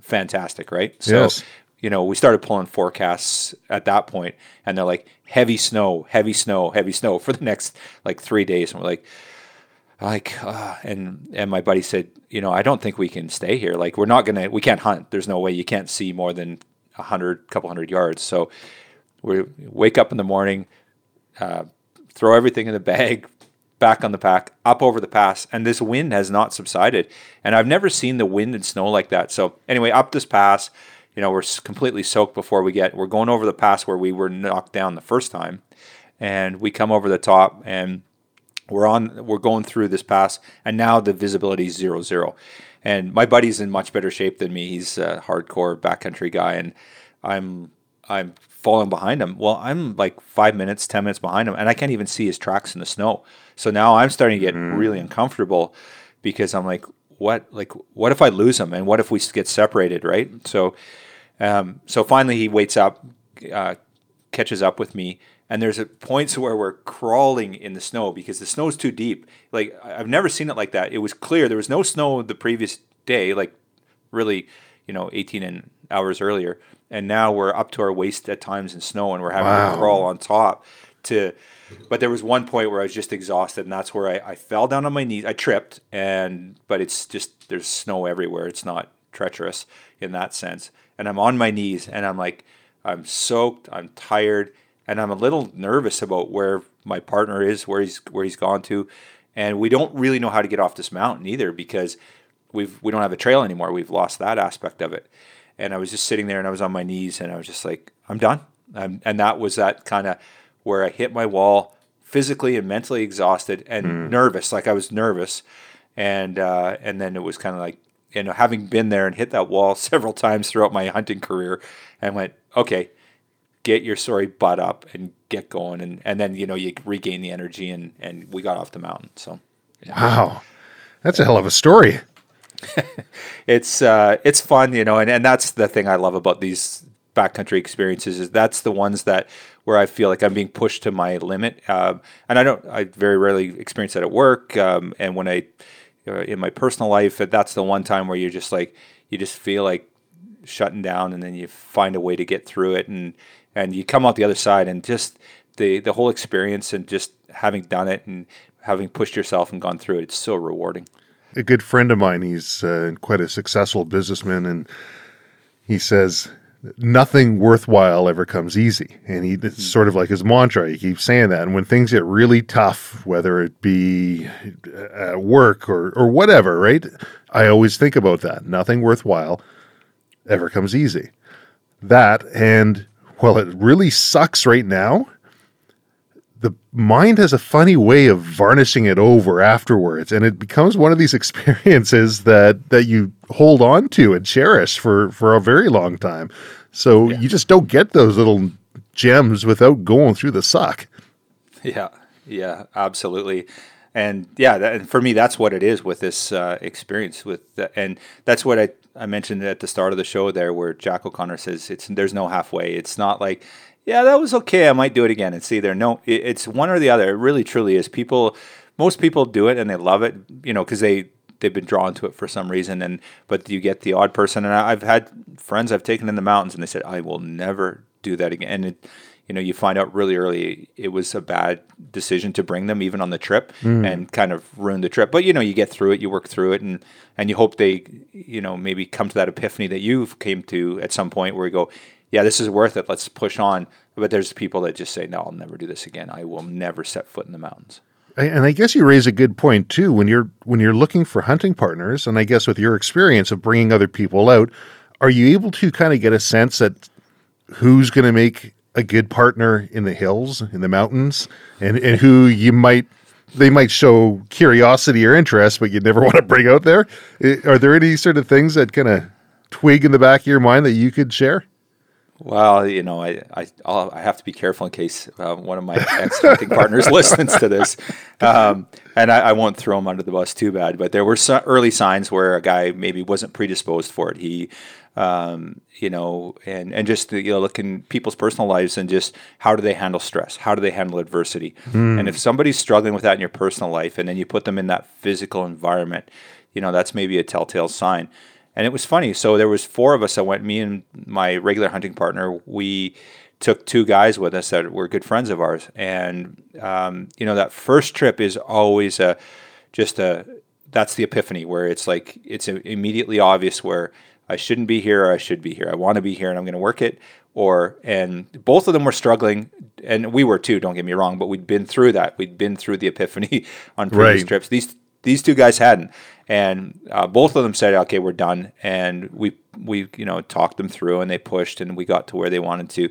fantastic, right? So, Yes. You know, we started pulling forecasts at that point, and they're like heavy snow, heavy snow, heavy snow for the next like three days, and we're like, like, uh, and and my buddy said, you know, I don't think we can stay here. Like, we're not gonna, we can't hunt. There's no way you can't see more than a hundred, couple hundred yards. So we wake up in the morning, uh, throw everything in the bag, [LAUGHS] back on the pack, up over the pass, and this wind has not subsided. And I've never seen the wind and snow like that. So anyway, up this pass, you know, we're completely soaked before we get. We're going over the pass where we were knocked down the first time, and we come over the top and we're on we're going through this pass and now the visibility is zero zero. And my buddy's in much better shape than me. He's a hardcore backcountry guy and i'm i'm falling behind him. Well i'm like five minutes ten minutes behind him and i can't even see his tracks in the snow. So now i'm starting to get mm. really uncomfortable because i'm like what like what if i lose him and what if we get separated right? So um, so finally, he waits up, uh, catches up with me, and there's a points where we're crawling in the snow because the snow's too deep. Like I've never seen it like that. It was clear there was no snow the previous day, like really, you know, 18 and hours earlier, and now we're up to our waist at times in snow, and we're having Wow. to crawl on top to. But there was one point where I was just exhausted, and that's where I, I fell down on my knees. I tripped, and but it's just there's snow everywhere. It's not treacherous in that sense. And I'm on my knees, and I'm like, I'm soaked, I'm tired, and I'm a little nervous about where my partner is, where he's where he's gone to, and we don't really know how to get off this mountain either because we've we don't have a trail anymore. We've lost that aspect of it. And I was just sitting there, and I was on my knees, and I was just like, I'm done. Um, and that was that kind of where I hit my wall, physically and mentally exhausted and Mm. nervous. Like I was nervous, and uh, and then it was kind of like you know having been there and hit that wall [LAUGHS] several times throughout my hunting career, and went okay, get your sorry butt up and get going, and and then you know you regain the energy and and we got off the mountain. So Wow. That's a hell of a story. [LAUGHS] it's uh, it's fun, you know, and, and that's the thing I love about these backcountry experiences is that's the ones that where I feel like I'm being pushed to my limit. Um, and I don't, I very rarely experience that at work. Um, and when I, in my personal life, that's the one time where you're just like, you just feel like shutting down, and then you find a way to get through it, and and you come out the other side, and just the the whole experience, and just having done it, and having pushed yourself and gone through it, it's so rewarding. a good friend of mine. He's uh, quite a successful businessman, and he says nothing worthwhile ever comes easy. And he it's hmm. sort of like his mantra. He keeps saying that. And when things get really tough, whether it be at work or or whatever, right? I always think about that. Nothing worthwhile ever comes easy. That and well, it really sucks right now the mind has a funny way of varnishing it over afterwards and it becomes one of these [LAUGHS] experiences that that you hold on to and cherish for for a very long time so you just don't get those little gems without going through the suck Yeah, yeah, absolutely. And yeah, that, and for me, that's what it is with this uh, experience. With the, and that's what I, I mentioned at the start of the show there, where Jack O'Connor says it's there's no halfway. It's not like yeah, that was okay. I might do it again. It's either no, it's one or the other. It really truly is. People, most people do it and they love it, you know, because they they've been drawn to it for some reason. And but you get the odd person, and I've had friends I've taken in the mountains, and they said I will never do that again. And it, you know, you find out really early it was a bad decision to bring them even on the trip mm. and kind of ruin the trip. But you know, you get through it, you work through it, and and you hope they, you know, maybe come to that epiphany that you've came to at some point where you go, yeah, this is worth it. Let's push on. But there's people that just say, no, I'll never do this again. I will never set foot in the mountains. and i guess you raise a good point too when you're when you're looking for hunting partners and i guess with your experience of bringing other people out are you able to kind of get a sense that who's going to make a good partner in the hills in the mountains and and who you might they might show curiosity or interest but you'd never [LAUGHS] want to bring out there are there any sort of things that kind of twig in the back of your mind that you could share Well, you know, I I, I'll, I have to be careful in case uh, one of my ex hunting partners [LAUGHS] listens to this, um, and I, I won't throw him under the bus too bad. But there were some early signs where a guy maybe wasn't predisposed for it. He, um, you know, and and just you know, looking people's personal lives and just how do they handle stress? How do they handle adversity? And if somebody's struggling with that in your personal life, and then you put them in that physical environment, you know, that's maybe a telltale sign. And it was funny. So there was four of us that went. Me and my regular hunting partner. We took two guys with us that were good friends of ours. And um, you know that first trip is always a just a that's the epiphany where it's like it's immediately obvious where I shouldn't be here or I should be here. I want to be here and I'm going to work it. Or and both of them were struggling, and we were too. Don't get me wrong, but we'd been through that. We'd been through the epiphany [LAUGHS] on previous Right. trips. These these two guys hadn't, and uh, both of them said, "Okay, we're done." And we we you know talked them through, and they pushed, and we got to where they wanted to.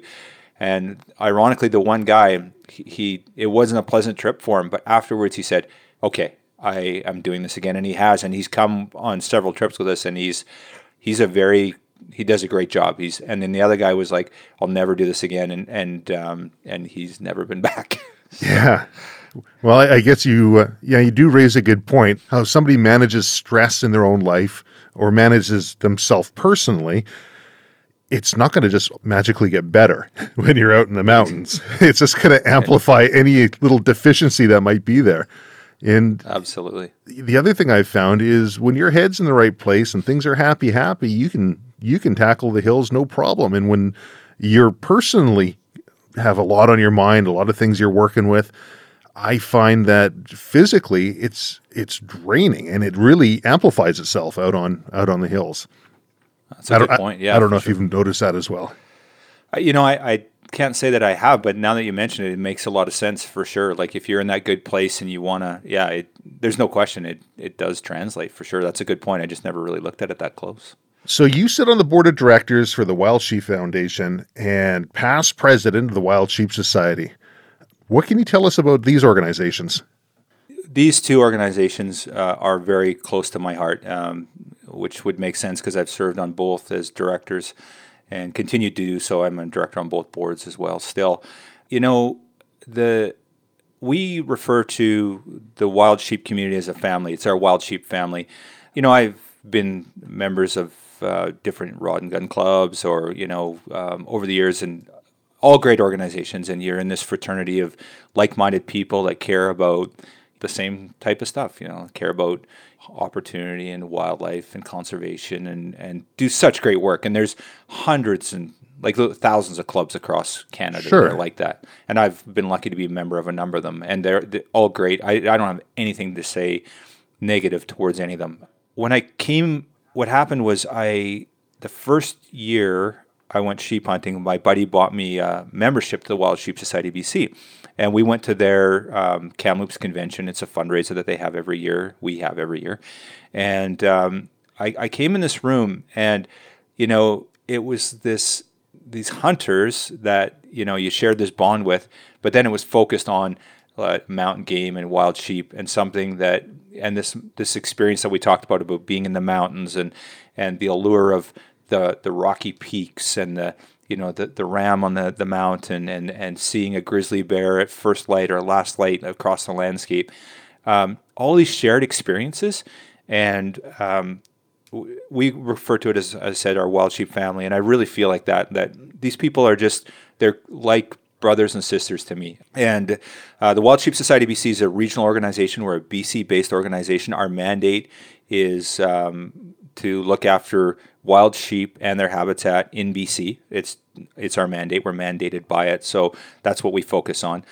And ironically, the one guy he, he it wasn't a pleasant trip for him, but afterwards he said, "Okay, I am doing this again," and he has, and he's come on several trips with us, and he's he's a very he does a great job. He's and then the other guy was like, "I'll never do this again," and and um, and he's never been [LAUGHS] back. Yeah. Well, I, I guess you, uh, yeah, you do raise a good point. How somebody manages stress in their own life or manages themselves personally, it's not going to just magically get better [LAUGHS] when you're out in the mountains. [LAUGHS] It's just going to amplify any little deficiency that might be there. And Absolutely. the other thing I've found is when your head's in the right place and things are happy, happy, you can you can tackle the hills no problem. And when you're personally have a lot on your mind, a lot of things you're working with, I find that physically it's it's draining and it really amplifies itself out on out on the hills. That's a I good point. I, Yeah, I don't know sure. if you've noticed that as well. You know, I, I can't say that I have, but now that you mention it, it makes a lot of sense for sure. Like if you're in that good place and you want to, yeah, it, there's no question it, it does translate for sure. That's a good point. I just never really looked at it that close. So you sit on the board of directors for the Wild Sheep Foundation and past president of the Wild Sheep Society. What can you tell us about these organizations? These two organizations uh, are very close to my heart, um, which would make sense because I've served on both as directors and continue to do so. I'm a director on both boards as well. Still, you know, the we refer to the wild sheep community as a family. It's our wild sheep family. You know, I've been members of uh, different rod and gun clubs, or you know, um, over the years, and all great organizations. And you're in this fraternity of like-minded people that care about the same type of stuff. You know, care about opportunity and wildlife and conservation, and and do such great work. And there's hundreds and like thousands of clubs across Canada sure. that are like that. And I've been lucky to be a member of a number of them, and they're, they're all great. I, I don't have anything to say negative towards any of them. When I came, what happened was I the first year I went sheep hunting. My buddy bought me a membership to the Wild Sheep Society BC, and we went to their um, Kamloops convention. It's a fundraiser that they have every year. We have every year, and um, I, I came in this room, and you know, it was this these hunters that you know you shared this bond with, but then it was focused on uh, mountain game and wild sheep and something that and this this experience that we talked about about being in the mountains and and the allure of the the rocky peaks and the you know the, the ram on the, the mountain and and seeing a grizzly bear at first light or last light across the landscape um, all these shared experiences and um, we refer to it as, as I said, our wild sheep family, and I really feel like that. That these people are just they're like brothers and sisters to me. And uh, the Wild Sheep Society BC is a regional organization. We're a BC-based organization. Our mandate is um, to look after wild sheep and their habitat in BC. It's it's our mandate. We're mandated by it, so that's what we focus on.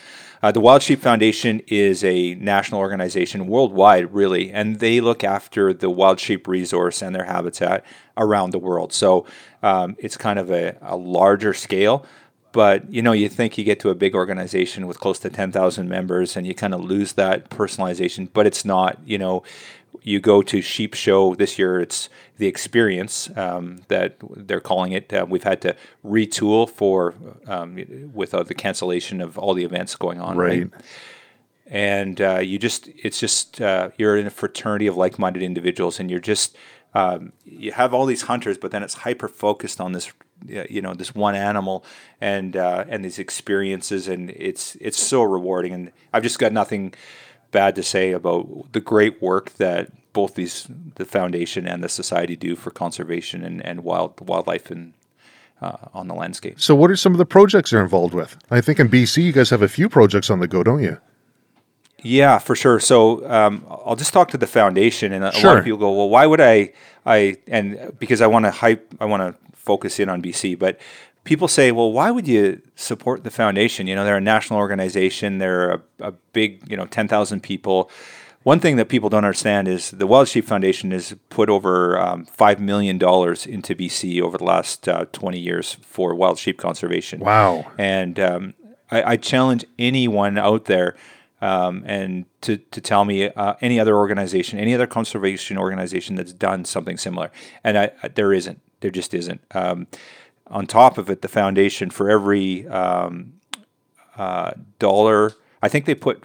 Uh, the Wild Sheep Foundation is a national organization worldwide, really, and they look after the wild sheep resource and their habitat around the world. So um, it's kind of a, a larger scale. But you know, you think you get to a big organization with close to ten thousand members, and you kind of lose that personalization. But it's not. You know, you go to Sheep Show this year. It's the experience um, that they're calling it. Uh, we've had to retool for um, with uh, the cancellation of all the events going on. Right. right? And uh, you just, it's just, uh, you're in a fraternity of like minded individuals and you're just, um, you have all these hunters, but then it's hyper focused on this, you know, this one animal and, uh, and these experiences. And it's, it's so rewarding. And I've just got nothing bad to say about the great work that both these the foundation and the society do for conservation and, and wild wildlife and uh, on the landscape. So, what are some of the projects they're involved with? I think in BC you guys have a few projects on the go, don't you? Yeah, for sure. So um, I'll just talk to the foundation, and a sure. lot of people go, "Well, why would I?" I and because I want to hype, I want to focus in on BC, but people say, well, why would you support the foundation? You know, they're a national organization. They're a, a big, you know, 10,000 people. One thing that people don't understand is the Wild Sheep Foundation has put over um, $5 million into BC over the last uh, 20 years for wild sheep conservation. Wow. And um, I, I, challenge anyone out there um, and to, to tell me uh, any other organization, any other conservation organization that's done something similar. And I, there isn't. There just isn't. On top of it, the foundation for every um, uh, dollar, I think they put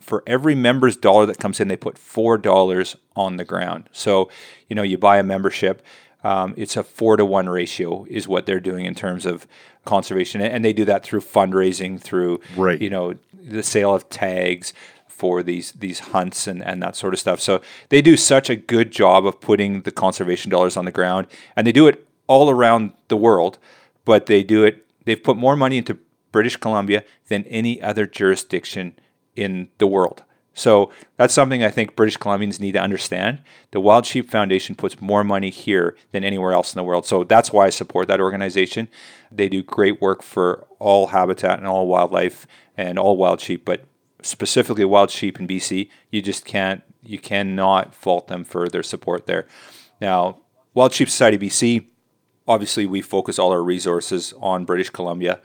for every member's dollar that comes in, they put four dollars on the ground. So, you know, you buy a membership, um, it's a four to one ratio is what they're doing in terms of conservation, and they do that through fundraising, through right. you know the sale of tags for these these hunts and, and that sort of stuff. So they do such a good job of putting the conservation dollars on the ground, and they do it all around the world, but they do it. They've put more money into British Columbia than any other jurisdiction in the world. So that's something I think British Columbians need to understand. The Wild Sheep Foundation puts more money here than anywhere else in the world. So that's why I support that organization. They do great work for all habitat and all wildlife and all wild sheep, but specifically wild sheep in BC, you just can't you cannot fault them for their support there. Now, Wild Sheep Society BC, obviously we focus all our resources on British Columbia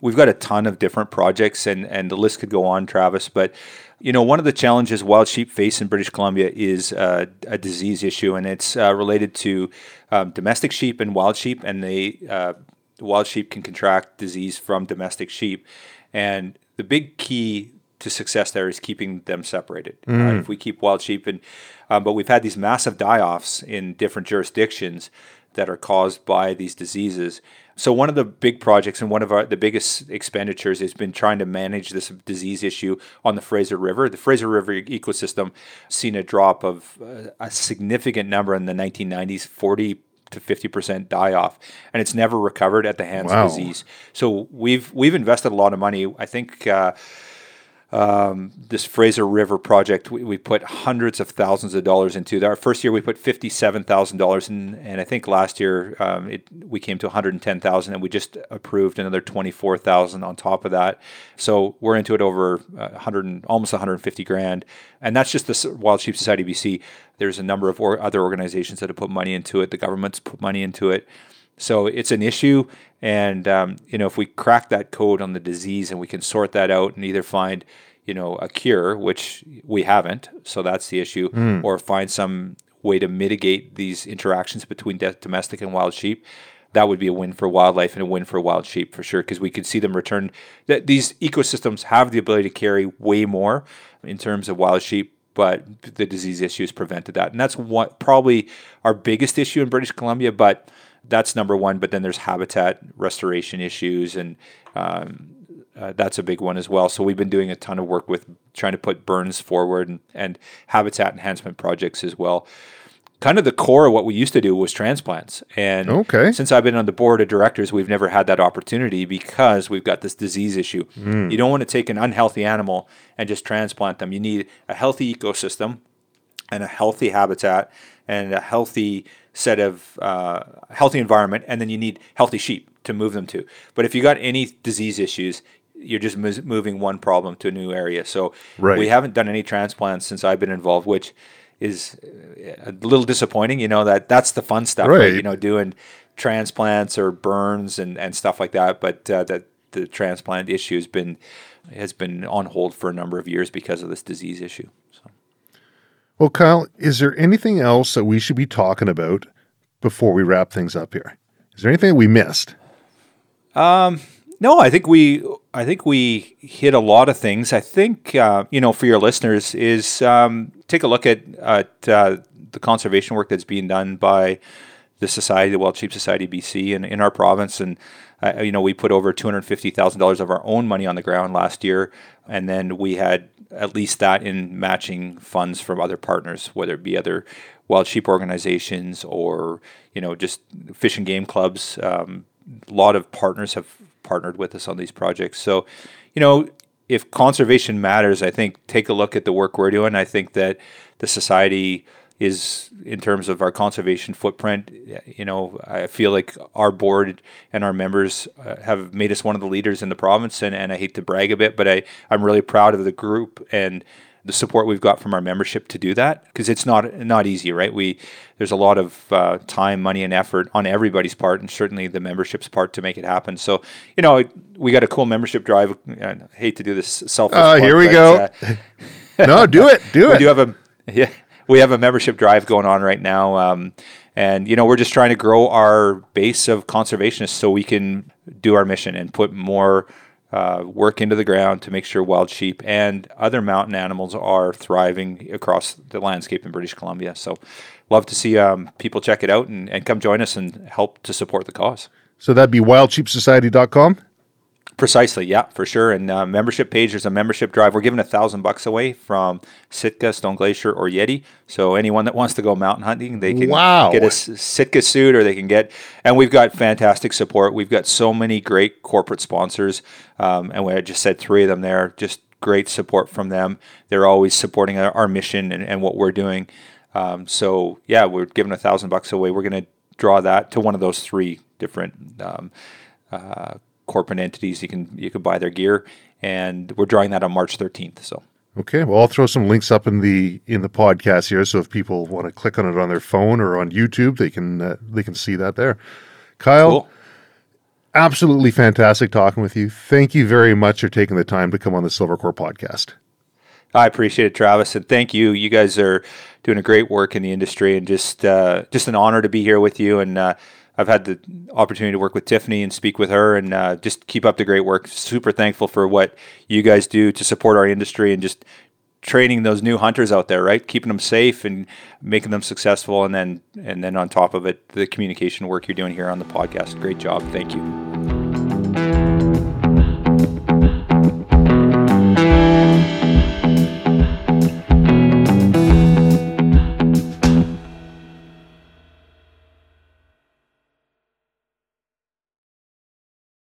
we've got a ton of different projects, and and the list could go on, Travis. But you know, one of the challenges wild sheep face in British Columbia is uh, a disease issue, and it's uh, related to um, domestic sheep and wild sheep, and they uh, wild sheep can contract disease from domestic sheep, and the big key to success there is keeping them separated. Uh, if we keep wild sheep, and um, but we've had these massive die-offs in different jurisdictions that are caused by these diseases. So one of the big projects and one of our, the biggest expenditures has been trying to manage this disease issue on the Fraser River. The Fraser River ecosystem seen a drop of uh, a significant number in the 1990s, 40 to 50% die off and it's never recovered at the hands Wow. of disease. So we've we've invested a lot of money. I think uh, um, this Fraser River project, we, we put hundreds of thousands of dollars into. Our first year, we put fifty-seven thousand dollars in, and I think last year um, it we came to one hundred and ten thousand, and we just approved another twenty-four thousand on top of that. So we're into it over hundred almost one hundred and fifty grand, and that's just the Wild Sheep Society BC. There's a number of or other organizations that have put money into it. The government's put money into it. So it's an issue, and um, you know if we crack that code on the disease and we can sort that out and either find you know a cure, which we haven't, so that's the issue, or find some way to mitigate these interactions between de- domestic and wild sheep. That would be a win for wildlife and a win for wild sheep for sure, because we could see them return. That these ecosystems have the ability to carry way more in terms of wild sheep but the disease issues prevented that. And that's what probably our biggest issue in British Columbia, but that's number one. But then there's habitat restoration issues, and um, uh, that's a big one as well. So we've been doing a ton of work with trying to put burns forward and, and habitat enhancement projects as well. Kind of the core of what we used to do was transplants. And Okay. since I've been on the board of directors, we've never had that opportunity because we've got this disease issue. You don't want to take an unhealthy animal and just transplant them. You need a healthy ecosystem and a healthy habitat and a healthy set of uh, healthy environment, and then you need healthy sheep to move them to. But if you got any disease issues, you're just mo- moving one problem to a new area. So Right. we haven't done any transplants since I've been involved, which is uh, a little disappointing. You know that that's the fun stuff, right? Right. You know, doing transplants or burns and, and stuff like that. But uh, that the transplant issue has been has been on hold for a number of years because of this disease issue. Well, Kyle, is there anything else that we should be talking about before we wrap things up here? Is there anything we missed? No, I think we I think we hit a lot of things. I think uh, you know for your listeners is um, take a look at at uh, the conservation work that's being done by the society, the Wild Sheep Society BC, and in our province. And uh, you know we put over two hundred fifty thousand dollars of our own money on the ground last year, and then we had at least that in matching funds from other partners, whether it be other wild sheep organizations or you know just fish and game clubs. Um, a lot of partners have partnered with us on these projects. So, you know, if conservation matters, I think take a look at the work we're doing. I think that the society is, in terms of our conservation footprint, you know, I feel like our board and our members uh, have made us one of the leaders in the province. And, and I hate to brag a bit, but I, I'm really proud of the group and the support we've got from our membership to do that because it's not not easy, right? We there's a lot of uh, time, money, and effort on everybody's part, and certainly the membership's part to make it happen. So, you know, we got a cool membership drive. I hate to do this selfish. Oh, here we but, go. uh, [LAUGHS] no, do it. Do [LAUGHS] we it. do you have a yeah, we have a membership drive going on right now, um, and you know we're just trying to grow our base of conservationists so we can do our mission and put more uh, work into the ground to make sure wild sheep and other mountain animals are thriving across the landscape in British Columbia. So, love to see um, people check it out and, and come join us and help to support the cause. so that'd be wildsheepsociety.com. Precisely, yeah, for sure. And uh, membership page, there's a membership drive. We're giving a thousand bucks away from Sitka, Stone Glacier, or Yeti. So anyone that wants to go mountain hunting, they can Wow. get a Sitka suit, or they can get. And we've got fantastic support. We've got so many great corporate sponsors, um, and we I just said three of them there. Just great support from them. They're always supporting our, our mission and, and what we're doing. Um, so yeah, we're giving a thousand bucks away. We're going to draw that to one of those three different um, uh, corporate entities. You can you can buy their gear, and we're drawing that on March 13th. So Okay, well, I'll throw some links up in the in the podcast here, so if people want to click on it on their phone or on YouTube, they can uh, they can see that there. Kyle, cool. absolutely fantastic talking with you. Thank you very much for taking the time to come on the Silvercore podcast. I appreciate it, Travis, and thank you. You guys are doing a great work in the industry, and just uh, just an honor to be here with you. And uh, I've had the opportunity to work with Tiffany and speak with her, and uh, just keep up the great work. Super thankful for what you guys do to support our industry and just training those new hunters out there, right? Keeping them safe and making them successful, and then and then on top of it, the communication work you're doing here on the podcast. Great job, thank you.